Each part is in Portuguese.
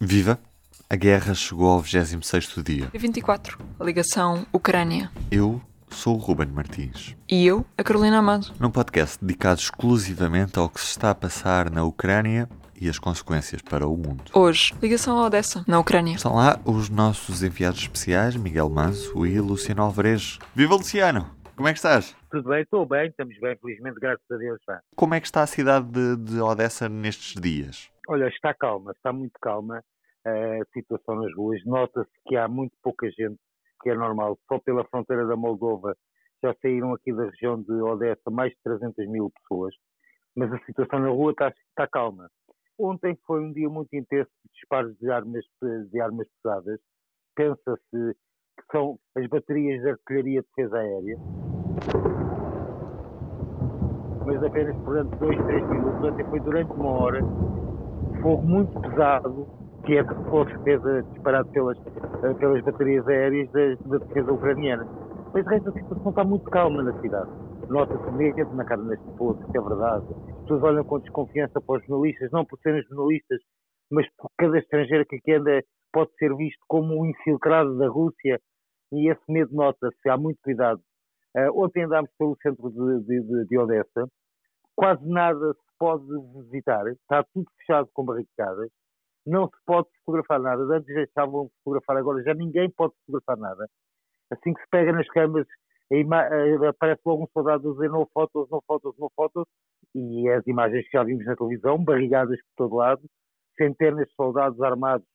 Viva! A guerra chegou ao 26º dia. E 24. Ligação Ucrânia. Eu sou o Ruben Martins. E eu, a Carolina Amado. Num podcast dedicado exclusivamente ao que se está a passar na Ucrânia e as consequências para o mundo. Hoje, ligação a Odessa, na Ucrânia. Estão lá os nossos enviados especiais, Miguel Manso e Luciano Alvarez. Viva Luciano! Como é que estás? Tudo bem, estou bem, estamos bem, felizmente, graças a Deus. Pá. Como é que está a cidade de, de Odessa nestes dias? Olha, está calma, está muito calma a situação nas ruas. Nota-se que há muito pouca gente, que é normal. Só pela fronteira da Moldova já saíram aqui da região de Odessa mais de 300 mil pessoas. Mas a situação na rua está, está calma. Ontem foi um dia muito intenso de disparos de armas, de armas pesadas. Pensa-se que são as baterias de artilharia de defesa aérea. Mas apenas durante dois, três minutos, ontem foi durante uma hora, fogo muito pesado, que é fogo defesa disparado pelas, pelas baterias aéreas da, defesa ucraniana. Mas de resto a situação está muito calma na cidade. Nota-se medo na cara das pessoas, isso é verdade. As pessoas olham com desconfiança para os jornalistas, não por serem jornalistas, mas por cada estrangeiro que aqui anda pode ser visto como um infiltrado da Rússia e esse medo nota-se, há muito cuidado. Uh, ontem andámos pelo centro de, de, de, Odessa, quase nada pode visitar, está tudo fechado com barricadas, não se pode fotografar nada. Antes deixavam de fotografar, agora já ninguém pode fotografar nada. Assim que se pega nas câmaras, aparece logo um soldado a dizer não fotos, não fotos, não fotos, e as imagens que já vimos na televisão, barrigadas por todo lado, centenas de soldados armados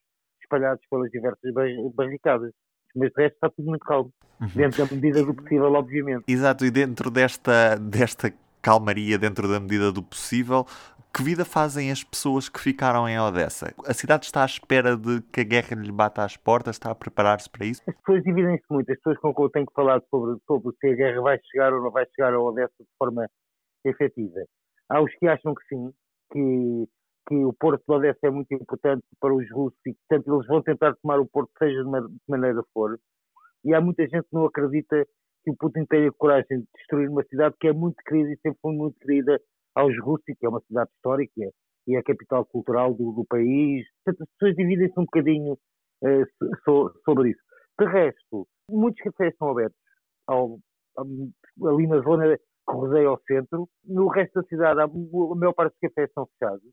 espalhados pelas diversas barricadas. Mas de resto está tudo muito calmo, uhum. dentro da medida do possível, obviamente. Exato, e dentro desta, desta calmaria, dentro da medida do possível, que vida fazem as pessoas que ficaram em Odessa? A cidade está à espera de que a guerra lhe bata às portas? Está a preparar-se para isso? As pessoas dividem-se muito. As pessoas com quem eu tenho que falar sobre, sobre se a guerra vai chegar ou não vai chegar a Odessa de forma efetiva. Há os que acham que sim, que, que o porto de Odessa é muito importante para os russos e, portanto, eles vão tentar tomar o porto, seja de, de maneira for. E há muita gente que não acredita que o Putin tenha coragem de destruir uma cidade que é muito querida e sempre foi muito querida aos russos, que é uma cidade histórica e é a capital cultural do, do país. Portanto, as pessoas dividem-se um bocadinho uh, so, sobre isso. De resto, muitos cafés estão abertos ao, ali na zona que rodeia ao centro. No resto da cidade, a, maior parte dos cafés estão fechados.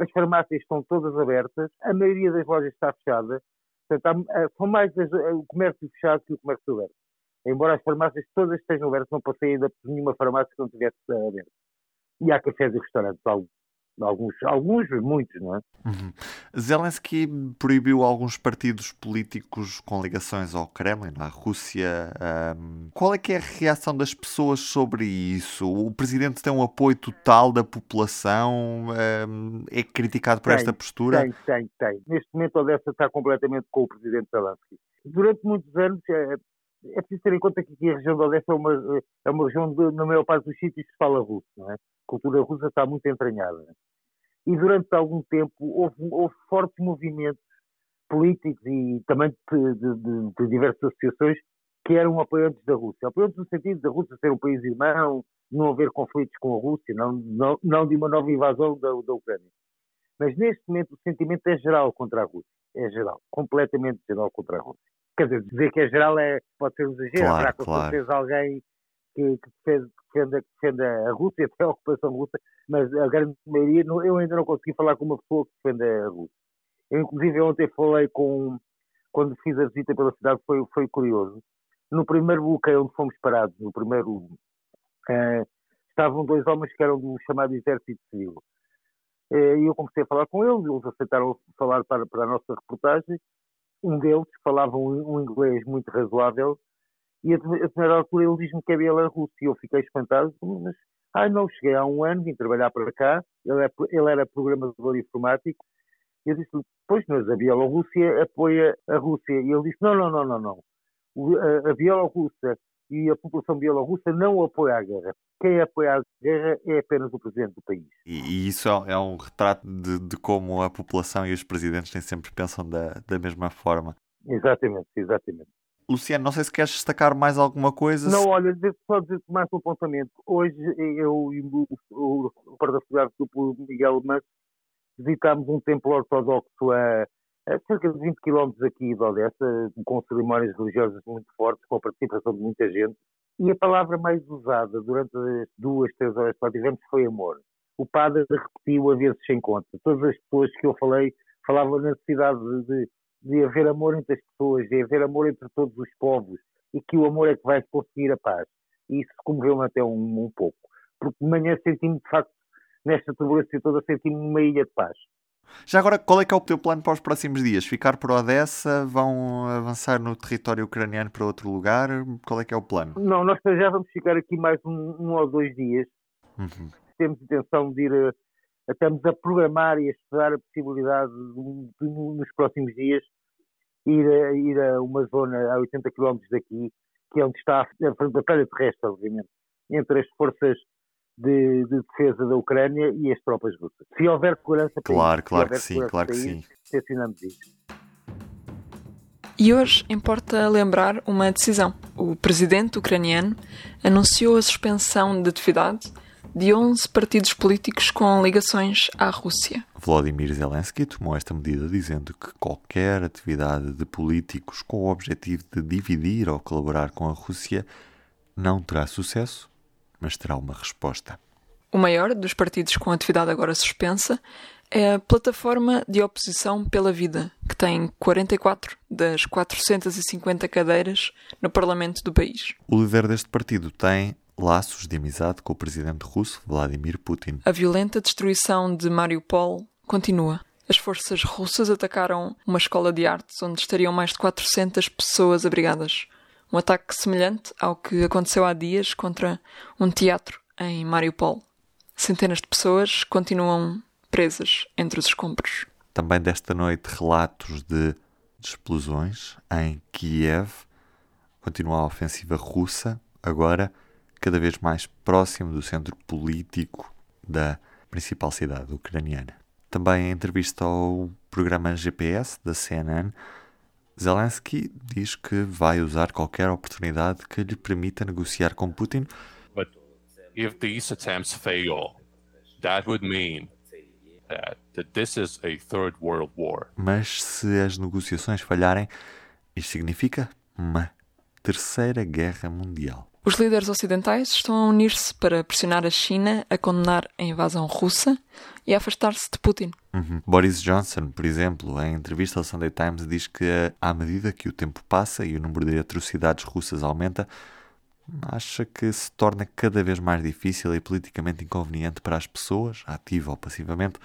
As farmácias estão todas abertas. A maioria das lojas está fechada. Portanto, há, são mais o comércio fechado que o comércio aberto. Embora as farmácias todas estejam abertas, não passei ainda por nenhuma farmácia que não estivesse aberta e há cafés e restaurantes, alguns, alguns, muitos, não é? Uhum. Zelensky proibiu alguns partidos políticos com ligações ao Kremlin, à Rússia. Um, qual é que é a reação das pessoas sobre isso? O presidente tem um apoio total da população? Um, é criticado por tem, esta postura? Tem, tem, tem. Neste momento, Odessa está completamente com o presidente Zelensky. Durante muitos anos, eh, é preciso ter em conta que aqui a região de Odessa é uma, é uma região, de, na maior parte dos sítios, se fala russo, é? A cultura russa está muito entranhada. E durante algum tempo houve, houve fortes movimentos políticos e também de, de, de, diversas associações que eram apoiantes da Rússia. Apoiantes no sentido da Rússia ser um país irmão, não haver conflitos com a Rússia, não, não, não de uma nova invasão da, da Ucrânia. Mas neste momento o sentimento é geral contra a Rússia. É geral, completamente geral contra a Rússia quer dizer, dizer que é geral é, pode ser um exagero, claro, haverá com claro. alguém que, que defende, defenda a Rússia, até a ocupação russa, mas a grande maioria, eu ainda não consegui falar com uma pessoa que defenda a Rússia. Eu, inclusive, ontem falei com, quando fiz a visita pela cidade, foi, foi curioso. No primeiro bloqueio onde fomos parados, no primeiro, eh, estavam dois homens que eram do chamado Exército Civil. Eh, e eu comecei a falar com eles, eles aceitaram falar para, para a nossa reportagem, um deles falava um, um inglês muito razoável e a, a altura ele diz-me que ele era russo e eu fiquei espantado, mas ah não, cheguei há um ano, vim trabalhar para cá, ele, é, ele era programador informático. Eu disse pois mas a Bielorrússia apoia a Rússia. E ele disse não, não, não, não, não. A, a Bielorrússia e a população bielorrussa não apoia a guerra. Quem apoia a guerra é apenas o presidente do país. E, e isso é, é um retrato de, de, como a população e os presidentes nem sempre pensam da, da mesma forma. Exatamente, exatamente. Luciano, não sei se queres destacar mais alguma coisa. Não, olha, só dizer mais um apontamento. Hoje eu e o, o, o do Miguel Mas visitámos um templo ortodoxo a cerca de 20 quilómetros aqui de Odessa, com cerimónias religiosas muito fortes, com a participação de muita gente. E a palavra mais usada durante as duas, três horas que lá tivemos foi amor. O padre repetiu a vezes sem conta. Todas as pessoas que eu falei falavam da necessidade de, de haver amor entre as pessoas, de haver amor entre todos os povos e que o amor é que vai conseguir a paz. E isso comoveu-me até um, um pouco. Porque de manhã senti-me, de facto, nesta turbulência toda, senti-me numa ilha de paz. Já agora, qual é que é o teu plano para os próximos dias? Ficar por Odessa? Vão avançar no território ucraniano para outro lugar? Qual é que é o plano? Não, nós já vamos ficar aqui mais um, um ou dois dias. Uhum. Temos intenção de ir, a, estamos a programar e a estudar a possibilidade de, de, nos próximos dias ir a, ir a uma zona a 80 km daqui, que é onde está a batalha terrestre, obviamente, entre as forças de, de, defesa da Ucrânia e as tropas russas. Se houver segurança para Claro, isso, claro que sim, claro que sim. Assinamos isso. E hoje importa lembrar uma decisão. O presidente ucraniano anunciou a suspensão de atividade de 11 partidos políticos com ligações à Rússia. Volodymyr Zelensky tomou esta medida dizendo que qualquer atividade de políticos com o objetivo de dividir ou colaborar com a Rússia não terá sucesso mas terá uma resposta. O maior dos partidos com atividade agora suspensa é a Plataforma de Oposição pela Vida, que tem 44 das 450 cadeiras no Parlamento do país. O líder deste partido tem laços de amizade com o presidente russo Vladimir Putin. A violenta destruição de Mariupol continua. As forças russas atacaram uma escola de artes onde estariam mais de 400 pessoas abrigadas. Um ataque semelhante ao que aconteceu há dias contra um teatro em Mariupol. Centenas de pessoas continuam presas entre os escombros. Também desta noite relatos de, explosões em Kiev. Continua a ofensiva russa, agora cada vez mais próximo do centro político da principal cidade ucraniana. Também em entrevista ao programa GPS da CNN, Zelensky diz que vai usar qualquer oportunidade que lhe permita negociar com Putin. But if these attempts fail, that would mean that, that this is a third world war. Mas se as negociações falharem, isso significa uma terceira guerra mundial. Os líderes ocidentais estão a unir-se para pressionar a China a condenar a invasão russa e a afastar-se de Putin. Uhum. Boris Johnson, por exemplo, em entrevista ao Sunday Times, diz que à medida que o tempo passa e o número de atrocidades russas aumenta, acha que se torna cada vez mais difícil e politicamente inconveniente para as pessoas, ativa ou passivamente,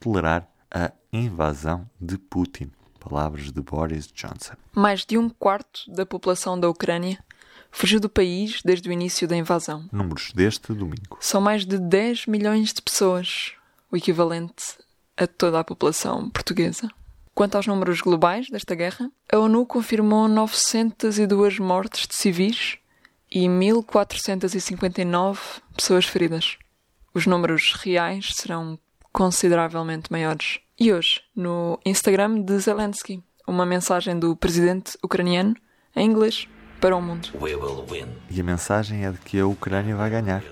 tolerar a invasão de Putin. Palavras de Boris Johnson. Mais de um quarto da população da Ucrânia fugiu do país desde o início da invasão. Números deste domingo. São mais de 10 milhões de pessoas, o equivalente a toda a população portuguesa. Quanto aos números globais desta guerra, a ONU confirmou 902 mortes de civis e 1459 pessoas feridas. Os números reais serão consideravelmente maiores. E hoje, no Instagram de Zelensky, uma mensagem do presidente ucraniano em inglês para o mundo. E a mensagem é de que a Ucrânia vai ganhar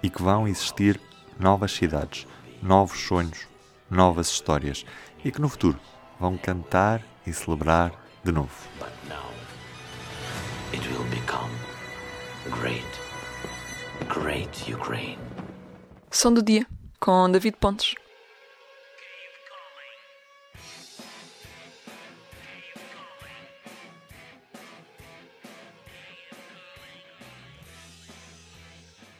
e que vão existir novas cidades, novos sonhos, novas histórias e que no futuro vão cantar e celebrar de novo. Som do dia com David Pontes.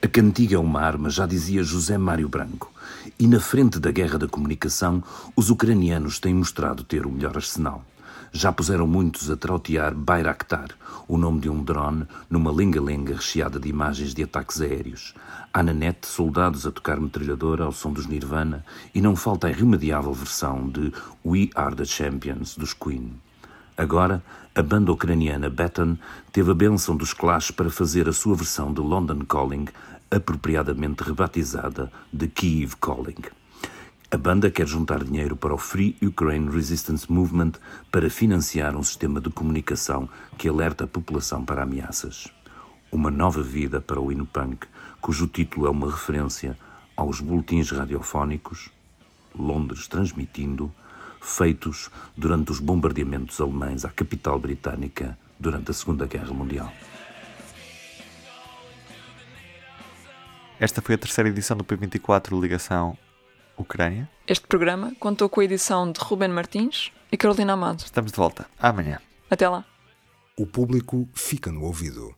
Cantiga é uma arma, já dizia José Mário Branco. E na frente da guerra da comunicação, os ucranianos têm mostrado ter o melhor arsenal. Já puseram muitos a trautear Bayraktar, o nome de um drone, numa lenga-lenga recheada de imagens de ataques aéreos. Há na net soldados a tocar metralhadora ao som dos Nirvana e não falta a irremediável versão de We Are the Champions dos Queen. Agora, a banda ucraniana Baton teve a benção dos Clash para fazer a sua versão de London Calling, apropriadamente rebatizada de Kiev Calling. A banda quer juntar dinheiro para o Free Ukraine Resistance Movement para financiar um sistema de comunicação que alerta a população para ameaças. Uma nova vida para o hino punk, cujo título é uma referência aos boletins radiofónicos, Londres transmitindo, feitos durante os bombardeamentos alemães à capital britânica durante a Segunda Guerra Mundial. Esta foi a terceira edição do P24 Ligação Ucrânia. Este programa contou com a edição de Ruben Martins e Carolina Amado. Estamos de volta amanhã. Até lá. O público fica no ouvido.